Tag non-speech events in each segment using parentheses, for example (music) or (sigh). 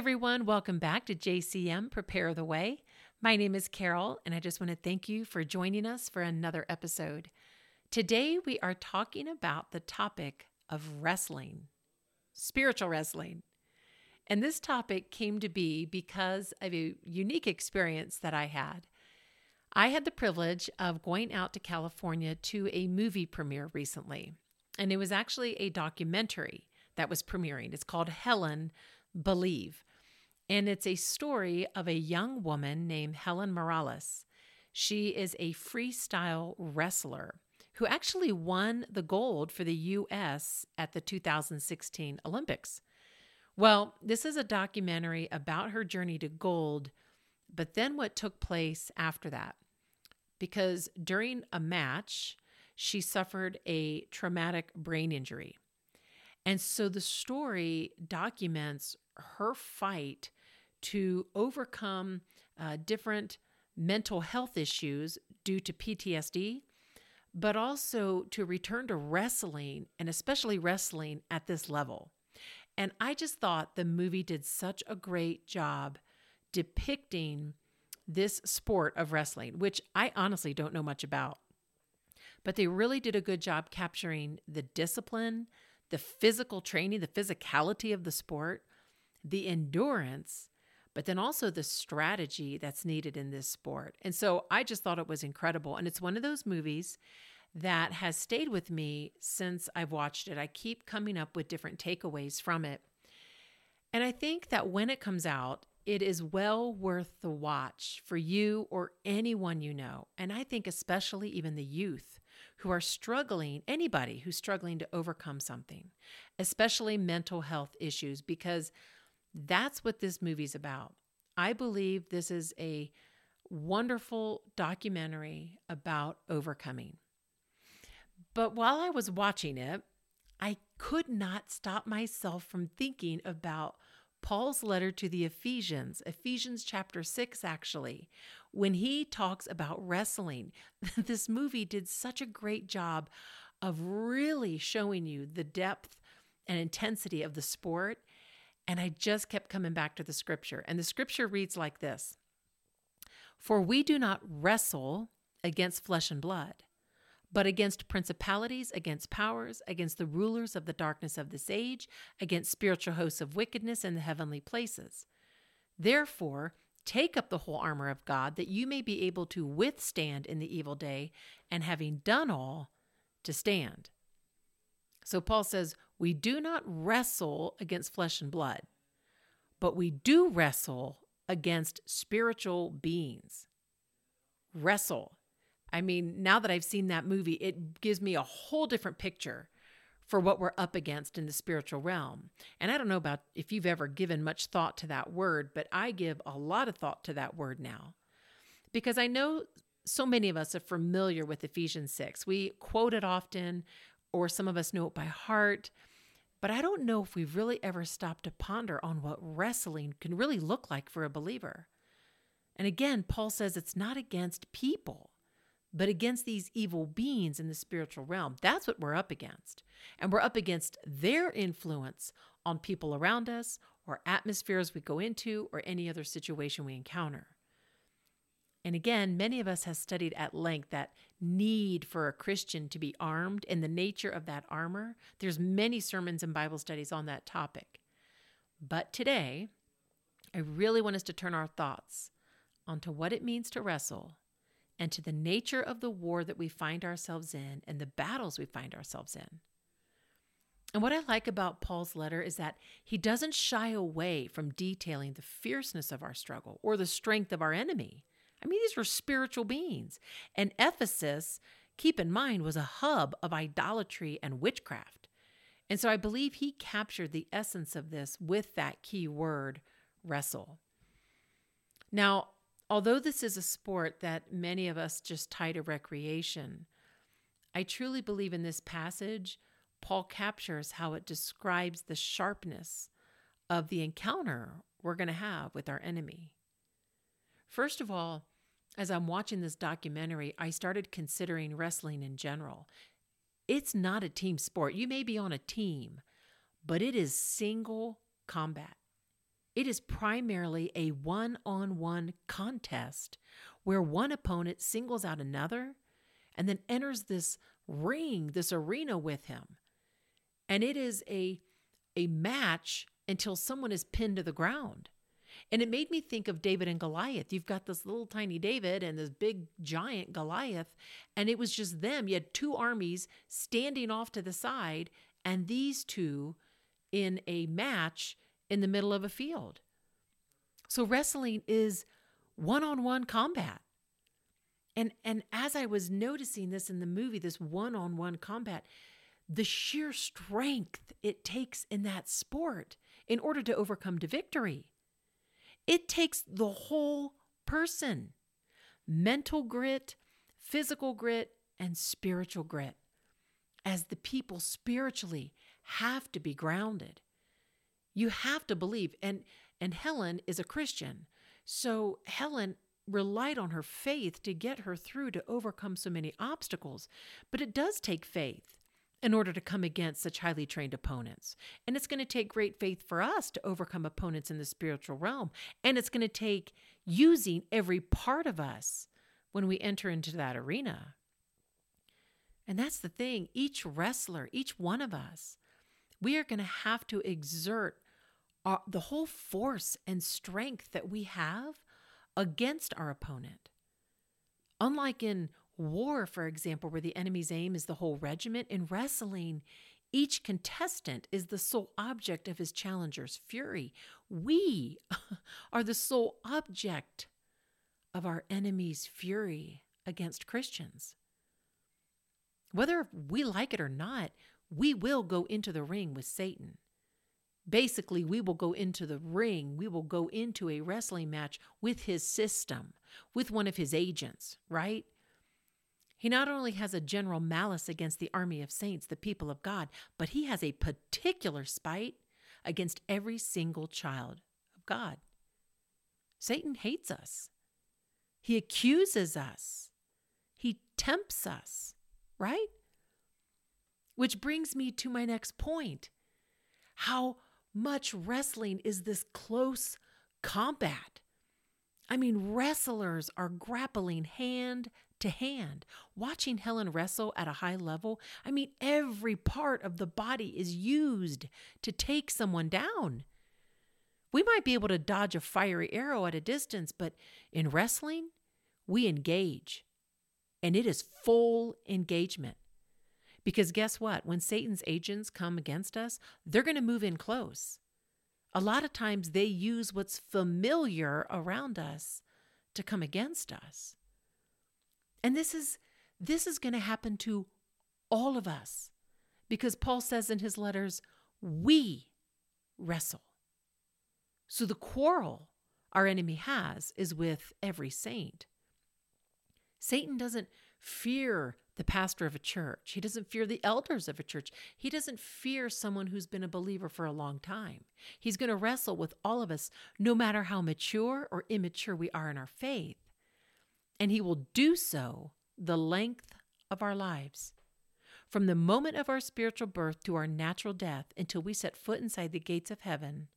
everyone, welcome back to JCM Prepare the Way. My name is Carol, and I just want to thank you for joining us for another episode. Today, we are talking about the topic of wrestling, spiritual wrestling. And this topic came to be because of a unique experience that I had. I had the privilege of going out to California to a movie premiere recently, and it was actually a documentary that was premiering. It's called Helen Believe. And it's a story of a young woman named Helen Maroulis. She is a freestyle wrestler who actually won the gold for the U.S. at the 2016 Olympics. Well, this is a documentary about her journey to gold, but then what took place after that. Because during a match, she suffered a traumatic brain injury. And so the story documents her fight to overcome uh, different mental health issues due to PTSD, but also to return to wrestling and especially wrestling at this level. And I just thought the movie did such a great job depicting this sport of wrestling, which I honestly don't know much about. But they really did a good job capturing the discipline, the physical training, the physicality of the sport, the endurance, but then also the strategy that's needed in this sport. And so I just thought it was incredible. And it's one of those movies that has stayed with me since I've watched it. I keep coming up with different takeaways from it. And I think that when it comes out, it is well worth the watch for you or anyone you know. And I think, especially even the youth who are struggling, anybody who's struggling to overcome something, especially mental health issues, because that's what this movie's about. I believe this is a wonderful documentary about overcoming. But while I was watching it, I could not stop myself from thinking about Paul's letter to the Ephesians, Ephesians chapter 6, actually, when he talks about wrestling. (laughs) this movie did such a great job of really showing you the depth and intensity of the sport and I just kept coming back to the scripture. And the scripture reads like this For we do not wrestle against flesh and blood, but against principalities, against powers, against the rulers of the darkness of this age, against spiritual hosts of wickedness in the heavenly places. Therefore, take up the whole armor of God, that you may be able to withstand in the evil day, and having done all, to stand. So Paul says, We do not wrestle against flesh and blood, but we do wrestle against spiritual beings. Wrestle. I mean, now that I've seen that movie, it gives me a whole different picture for what we're up against in the spiritual realm. And I don't know about if you've ever given much thought to that word, but I give a lot of thought to that word now because I know so many of us are familiar with Ephesians 6. We quote it often, or some of us know it by heart. But I don't know if we've really ever stopped to ponder on what wrestling can really look like for a believer. And again, Paul says it's not against people, but against these evil beings in the spiritual realm. That's what we're up against. And we're up against their influence on people around us or atmospheres we go into or any other situation we encounter. And again, many of us have studied at length that need for a Christian to be armed and the nature of that armor. There's many sermons and Bible studies on that topic. But today, I really want us to turn our thoughts onto what it means to wrestle and to the nature of the war that we find ourselves in and the battles we find ourselves in. And what I like about Paul's letter is that he doesn't shy away from detailing the fierceness of our struggle or the strength of our enemy. I mean, these were spiritual beings. And Ephesus, keep in mind, was a hub of idolatry and witchcraft. And so I believe he captured the essence of this with that key word, wrestle. Now, although this is a sport that many of us just tie to recreation, I truly believe in this passage, Paul captures how it describes the sharpness of the encounter we're going to have with our enemy. First of all, as I'm watching this documentary, I started considering wrestling in general. It's not a team sport. You may be on a team, but it is single combat. It is primarily a one on one contest where one opponent singles out another and then enters this ring, this arena with him. And it is a, a match until someone is pinned to the ground. And it made me think of David and Goliath. You've got this little tiny David and this big giant Goliath, and it was just them. You had two armies standing off to the side, and these two in a match in the middle of a field. So wrestling is one-on-one combat. And and as I was noticing this in the movie, this one-on-one combat, the sheer strength it takes in that sport in order to overcome to victory. It takes the whole person mental grit, physical grit, and spiritual grit. As the people spiritually have to be grounded. You have to believe. And, and Helen is a Christian. So Helen relied on her faith to get her through to overcome so many obstacles. But it does take faith in order to come against such highly trained opponents. And it's going to take great faith for us to overcome opponents in the spiritual realm. And it's going to take using every part of us when we enter into that arena. And that's the thing each wrestler, each one of us, we are going to have to exert our, the whole force and strength that we have against our opponent. Unlike in war, for example, where the enemy's aim is the whole regiment, in wrestling, each contestant is the sole object of his challenger's fury. We (laughs) are the sole object of our enemy's fury against Christians. Whether we like it or not, we will go into the ring with Satan. Basically, we will go into the ring, we will go into a wrestling match with his system, with one of his agents, right? He not only has a general malice against the army of saints, the people of God, but he has a particular spite against every single child of God. Satan hates us. He accuses us. He tempts us, right? Which brings me to my next point. How much wrestling is this close combat? I mean, wrestlers are grappling hand to hand. Watching Helen wrestle at a high level, I mean, every part of the body is used to take someone down. We might be able to dodge a fiery arrow at a distance, but in wrestling, we engage. And it is full engagement. Because guess what? When Satan's agents come against us, they're going to move in close. A lot of times they use what's familiar around us to come against us. And this is this is going to happen to all of us because Paul says in his letters, we wrestle. So the quarrel our enemy has is with every saint. Satan doesn't fear the pastor of a church. He doesn't fear the elders of a church. He doesn't fear someone who's been a believer for a long time. He's going to wrestle with all of us, no matter how mature or immature we are in our faith and He will do so the length of our lives. From the moment of our spiritual birth to our natural death until we set foot inside the gates of heaven,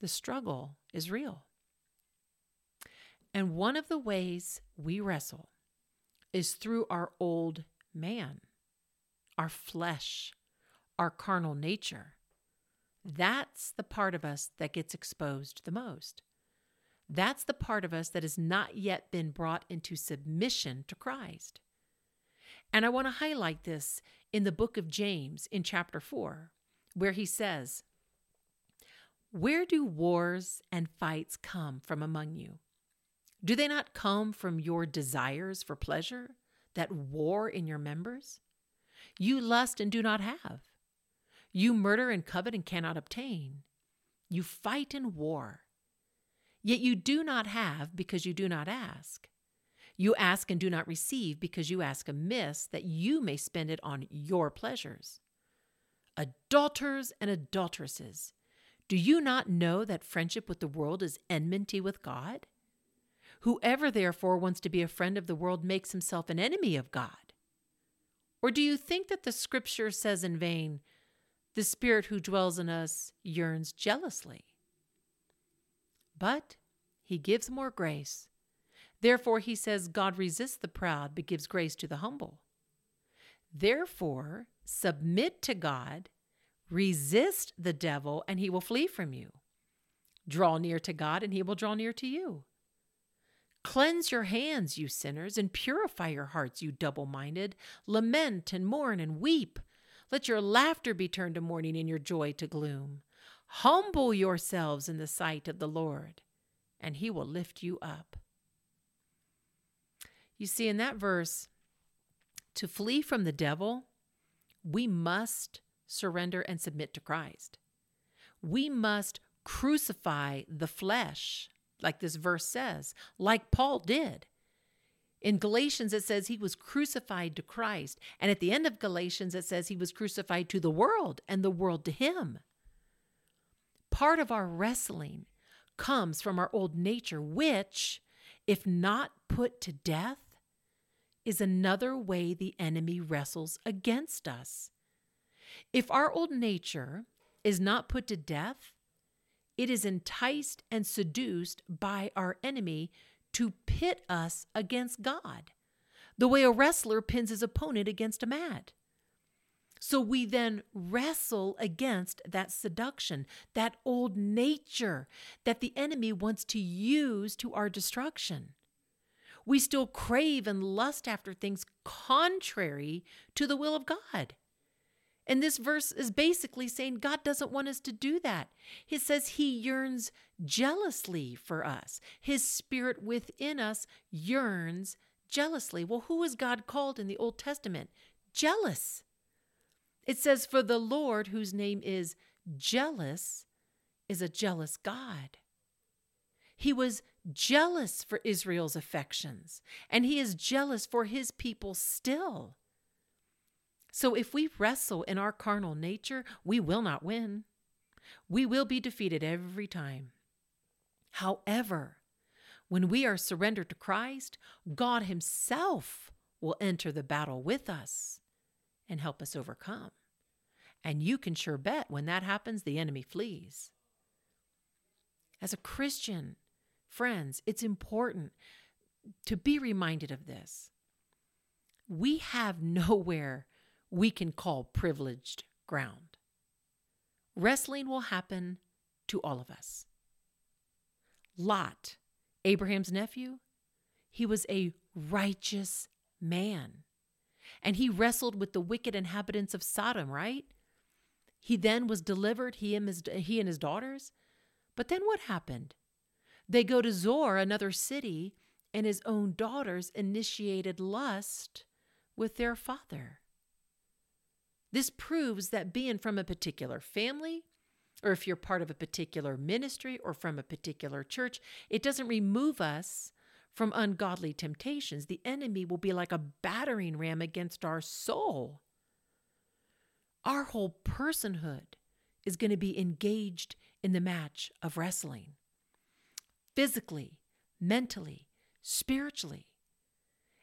the struggle is real. And one of the ways we wrestle is through our old man, our flesh, our carnal nature. That's the part of us that gets exposed the most. That's the part of us that has not yet been brought into submission to Christ. And I want to highlight this in the book of James in chapter 4, where he says, Where do wars and fights come from among you? Do they not come from your desires for pleasure that war in your members? You lust and do not have. You murder and covet and cannot obtain. You fight and war Yet you do not have because you do not ask. You ask and do not receive because you ask amiss, that you may spend it on your pleasures. Adulterers and adulteresses, do you not know that friendship with the world is enmity with God? Whoever therefore wants to be a friend of the world makes himself an enemy of God. Or do you think that the scripture says in vain, the Spirit who dwells in us yearns jealously? But he gives more grace. Therefore, he says, God resists the proud, but gives grace to the humble. Therefore, submit to God, resist the devil, and he will flee from you. Draw near to God, and he will draw near to you. Cleanse your hands, you sinners, and purify your hearts, you double minded. Lament and mourn and weep. Let your laughter be turned to mourning and your joy to gloom. Humble yourselves in the sight of the Lord, and he will lift you up. You see, in that verse, to flee from the devil, we must surrender and submit to Christ. We must crucify the flesh, like this verse says, like Paul did. In Galatians, it says he was crucified to Christ. And at the end of Galatians, it says he was crucified to the world and the world to him. Part of our wrestling comes from our old nature, which, if not put to death, is another way the enemy wrestles against us. If our old nature is not put to death, it is enticed and seduced by our enemy to pit us against God, the way a wrestler pins his opponent against a mat. So we then wrestle against that seduction, that old nature that the enemy wants to use to our destruction. We still crave and lust after things contrary to the will of God. And this verse is basically saying God doesn't want us to do that. He says He yearns jealously for us, His spirit within us yearns jealously. Well, who is God called in the Old Testament? Jealous. It says, For the Lord, whose name is jealous, is a jealous God. He was jealous for Israel's affections, and he is jealous for his people still. So if we wrestle in our carnal nature, we will not win. We will be defeated every time. However, when we are surrendered to Christ, God Himself will enter the battle with us and help us overcome. And you can sure bet when that happens, the enemy flees. As a Christian, friends, it's important to be reminded of this. We have (laughs) nowhere we can call privileged ground. Wrestling will happen to all of us. Lot, Abraham's nephew, he was a righteous man. And he wrestled with the wicked inhabitants of Sodom, right? He then was delivered, he and his, he and his daughters. But then what happened? They go to Zoar, another city, and his own daughters initiated lust with their father. This proves that being from a particular family, or if you're part of a particular ministry or from a particular church, it doesn't remove us from ungodly temptations. The enemy will be like a battering ram against our soul. Our whole personhood is going to be engaged in the match of wrestling physically, mentally, spiritually.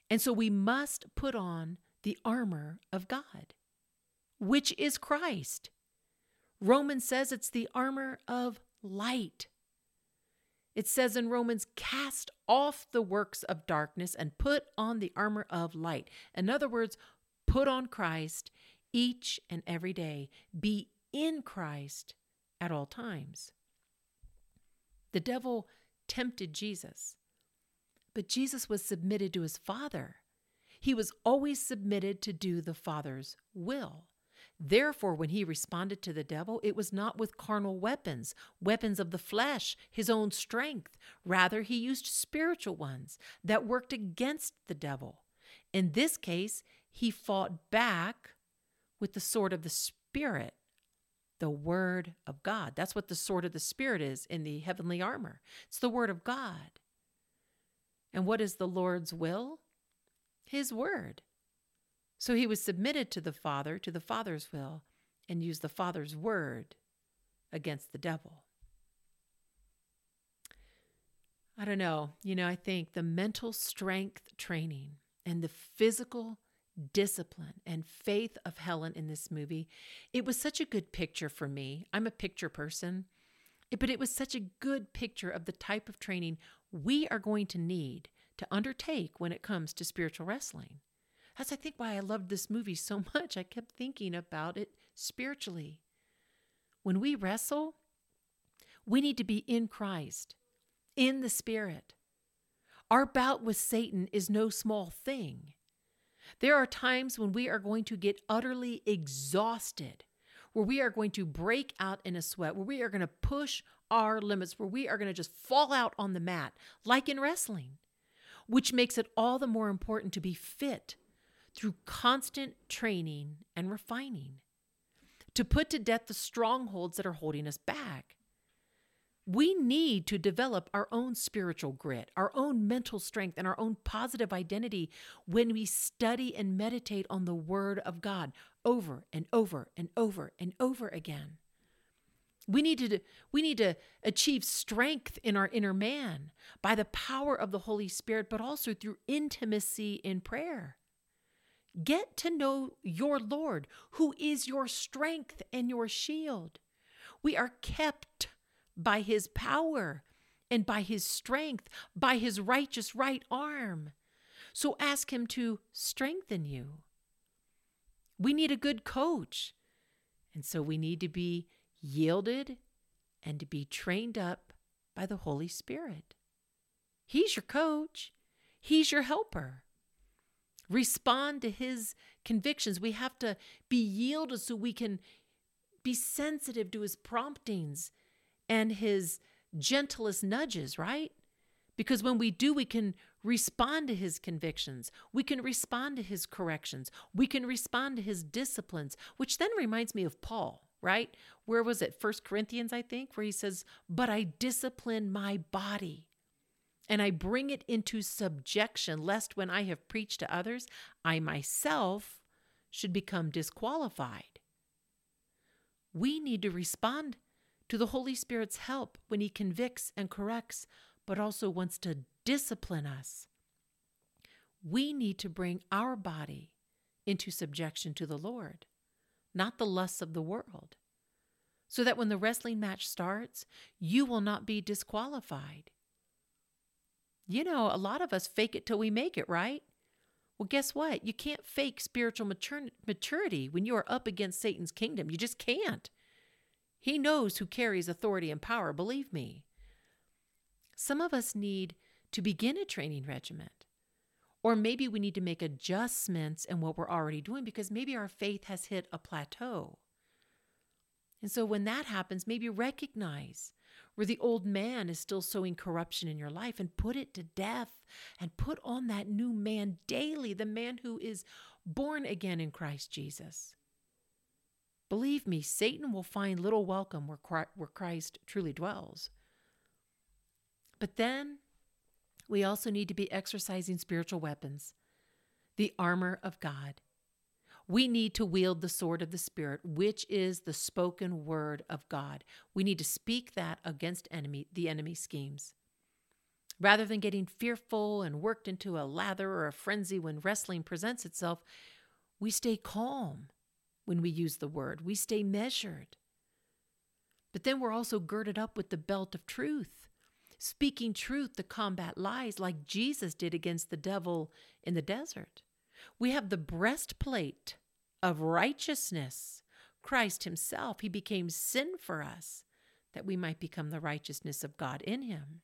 And so we must put on the armor of God which is Christ. Romans says it's the armor of light. It says in Romans, cast off the works of darkness and put on the armor of light. In other words, put on Christ each and every day. Be in Christ at all times. The devil tempted Jesus, but Jesus was submitted to his Father. He was always submitted to do the Father's will. Therefore, when he responded to the devil, it was not with carnal weapons, weapons of the flesh, his own strength. Rather, he used spiritual ones that worked against the devil. In this case, he fought back with the sword of the Spirit, the Word of God. That's what the sword of the Spirit is in the heavenly armor. It's the Word of God. And what is the Lord's will? His Word. So he was submitted to the Father, to the Father's will, and used the Father's word against the devil. I don't know. You know, I think the mental strength training and the physical discipline and faith of Helen in this movie, it was such a good picture for me. I'm a picture person. But it was such a good picture of the type of training we are going to need to undertake when it comes to spiritual wrestling. That's, I think, why I loved this movie so (laughs) much. I kept thinking about it spiritually. When we wrestle, we need to be in Christ, in the Spirit. Our bout with Satan is no small thing. There are times when we are going to get utterly exhausted, where we are going to break out in a sweat, where we are going to push our limits, where we are going to just fall out on the mat, like in wrestling, which makes it all the more important to be fit through constant training and refining, to put to death the strongholds that are holding us back. We need to develop our own spiritual grit, our own mental strength, and our own positive identity when we study and meditate on the Word of God over and over and over and over again. We need to we need to achieve strength in our inner man by the power of the Holy Spirit, but also through intimacy in prayer. Get to know your Lord, who is your strength and your shield. We are kept by his power and by his strength, by his righteous right arm. So ask him to strengthen you. We need a good coach. And so we need to be yielded and to be trained up by the Holy Spirit. He's your coach, He's your helper. Respond to His convictions. We have to be yielded so we can be sensitive to His promptings and his gentlest nudges, right? Because when we do, we can respond to his convictions. We can respond to his corrections. We can respond to his disciplines, which then reminds me of Paul, right? Where was it? First Corinthians, I think, where he says, But I discipline my body and I bring it into subjection, lest when I have preached to others, I myself should become disqualified. We need to respond to the Holy Spirit's help when He convicts and corrects, but also wants to discipline us. We need to bring our body into subjection to the Lord, not the lusts of the world, so that when the wrestling match starts, you will not be disqualified. You know, a lot of us fake it till we make it, right? Well, guess what? You can't fake spiritual maturity when you are up against Satan's kingdom. You just can't. He knows who carries authority and power, believe me. Some of us need to begin a training regiment. Or maybe we need to make adjustments in what we're already doing because maybe our faith has hit a plateau. And so when that happens, maybe recognize where the old man is still sowing corruption in your life and put it to death and put on that new man daily, the man who is born again in Christ Jesus. Believe me, Satan will find little welcome where Christ truly dwells. But then we also need to be exercising spiritual weapons, the armor of God. We need to wield the sword of the Spirit, which is the spoken word of God. We need to speak that against enemy, the enemy's schemes. Rather than getting fearful and worked into a lather or a frenzy when wrestling presents itself, we stay calm when we use the word. We stay measured. But then we're also girded up with the belt of truth, speaking truth to combat lies like Jesus did against the devil in the desert. We have the breastplate of righteousness. Christ Himself, He became sin for us that we might become the righteousness of God in Him.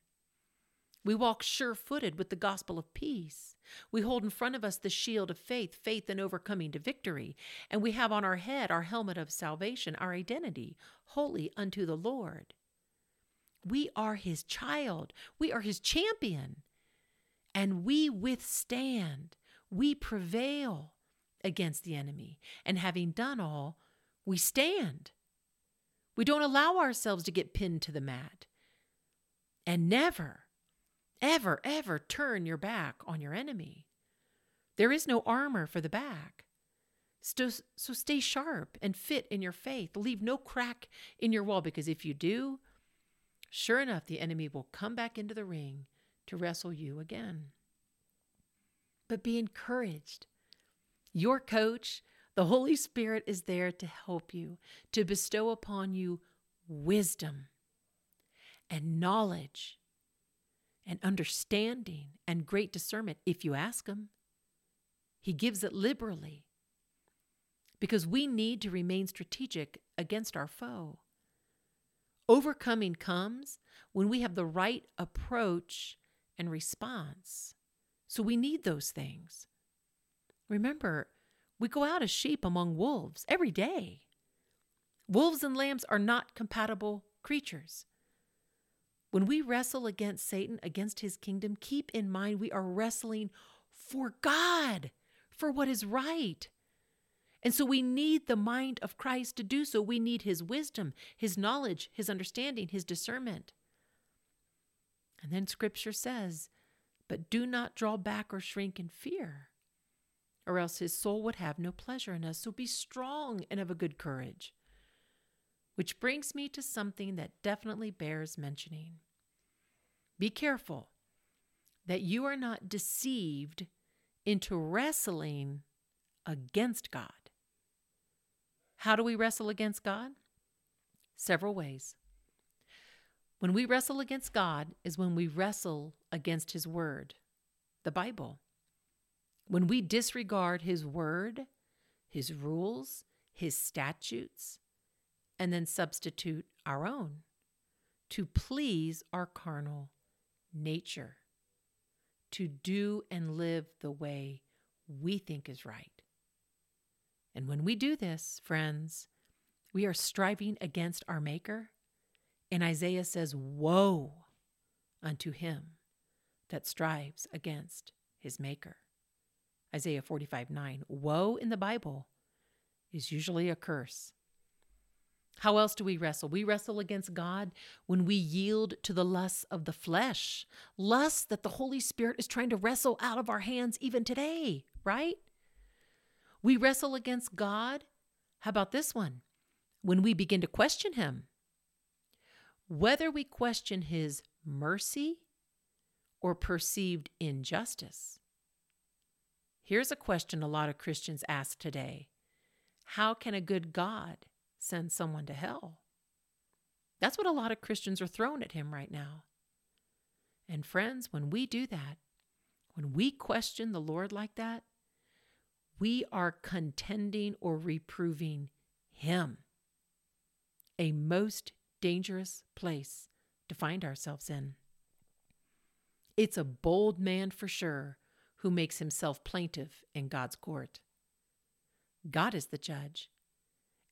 We walk sure footed with the gospel of peace. We hold in front of us the shield of faith, faith in overcoming to victory. And we have on our head our helmet of salvation, our identity, holy unto the Lord. We are his child, we are his champion. And we withstand, we prevail against the enemy. And having done all, we stand. We don't allow ourselves to get pinned to the mat. And never ever, ever turn your back on your enemy. There is no armor for the back. So, so stay sharp and fit in your faith. Leave no crack in your wall because if you do, sure enough, the enemy will come back into the ring to wrestle you again. But be encouraged. Your coach, the Holy Spirit, is there to help you, to bestow upon you wisdom and knowledge and understanding and great discernment if you ask Him. He gives it liberally because we need to remain strategic against our foe. Overcoming comes when we have the right approach and response. So we need those things. Remember, we go out as sheep among wolves every day. Wolves and lambs are not compatible creatures. When we wrestle against Satan, against his kingdom, keep in mind we are wrestling for God, for what is right. And so we need the mind of Christ to do so. We need his wisdom, his knowledge, his understanding, his discernment. And then scripture says, But do not draw back or shrink in fear, or else his soul would have no pleasure in us. So be strong and of a good courage. Which brings me to something that definitely bears mentioning. Be careful that you are not deceived into wrestling against God. How do we wrestle against God? Several ways. When we wrestle against God is when we wrestle against His Word, the Bible. When we disregard His Word, His rules, His statutes, and then substitute our own to please our carnal nature, to do and live the way we think is right. And when we do this, friends, we are striving against our Maker. And Isaiah says, Woe unto him that strives against his Maker. Isaiah 45 9. Woe in the Bible is usually a curse. How else do we wrestle? We wrestle against God when we yield to the lusts of the flesh, lusts that the Holy Spirit is trying to wrestle out of our hands even today, right? We wrestle against God. How about this one? When we begin to question Him, whether we question His mercy or perceived injustice. Here's a question a lot of Christians ask today How can a good God send someone to hell? That's what a lot of Christians are throwing at Him right now. And friends, when we do that, when we question the Lord like that, we are contending or reproving Him. A most dangerous place to find ourselves in. It's a bold man for sure who makes himself plaintiff in God's court. God is the judge,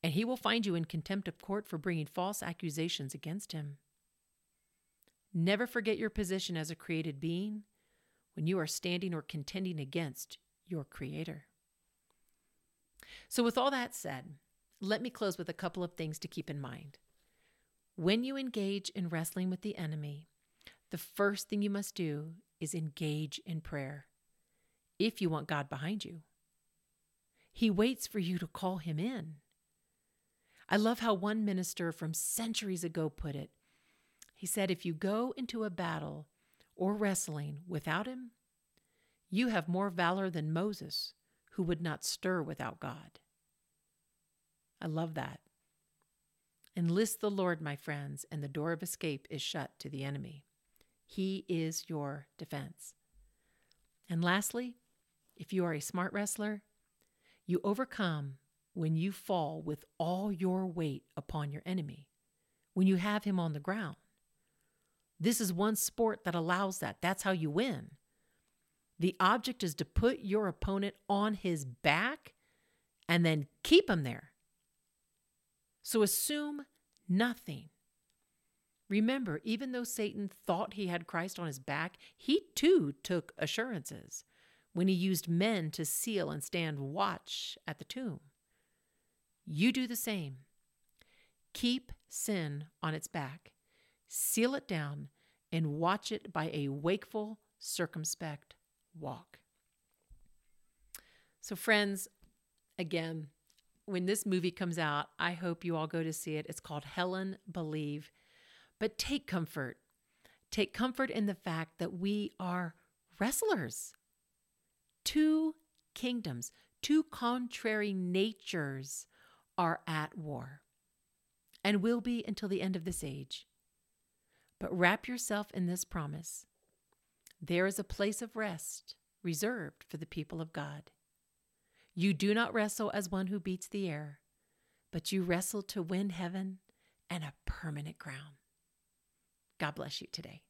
and he will find you in contempt of court for bringing false accusations against him. Never forget your position as a created being when you are standing or contending against your Creator. So, with all that said, let me close with a couple of things to keep in mind. When you engage in wrestling with the enemy, the first thing you must do is engage in prayer if you want God behind you. He waits for you to call him in. I love how one minister from centuries ago put it. He said, If you go into a battle or wrestling without him, you have more valor than Moses, who would not stir without God. I love that. Enlist the Lord, my friends, and the door of escape is shut to the enemy. He is your defense. And lastly, if you are a smart wrestler, you overcome when you fall with all your weight upon your enemy, when you have him on the ground. This is one sport that allows that. That's how you win. The object is to put your opponent on his back and then keep him there. So assume nothing. Remember, even though Satan thought he had Christ on his back, he too took assurances when he used men to seal and stand watch at the tomb. You do the same. Keep sin on its back, seal it down, and watch it by a wakeful, circumspect walk. So, friends, again, when this movie comes out, I hope you all go to see it. It's called Helen Believe. But take comfort. Take comfort in the fact that we are wrestlers. Two kingdoms, two contrary natures are at war and will be until the end of this age. But wrap yourself in this promise there is a place of rest reserved for the people of God. You do not wrestle as one who beats the air, but you wrestle to win heaven and a permanent crown. God bless you today.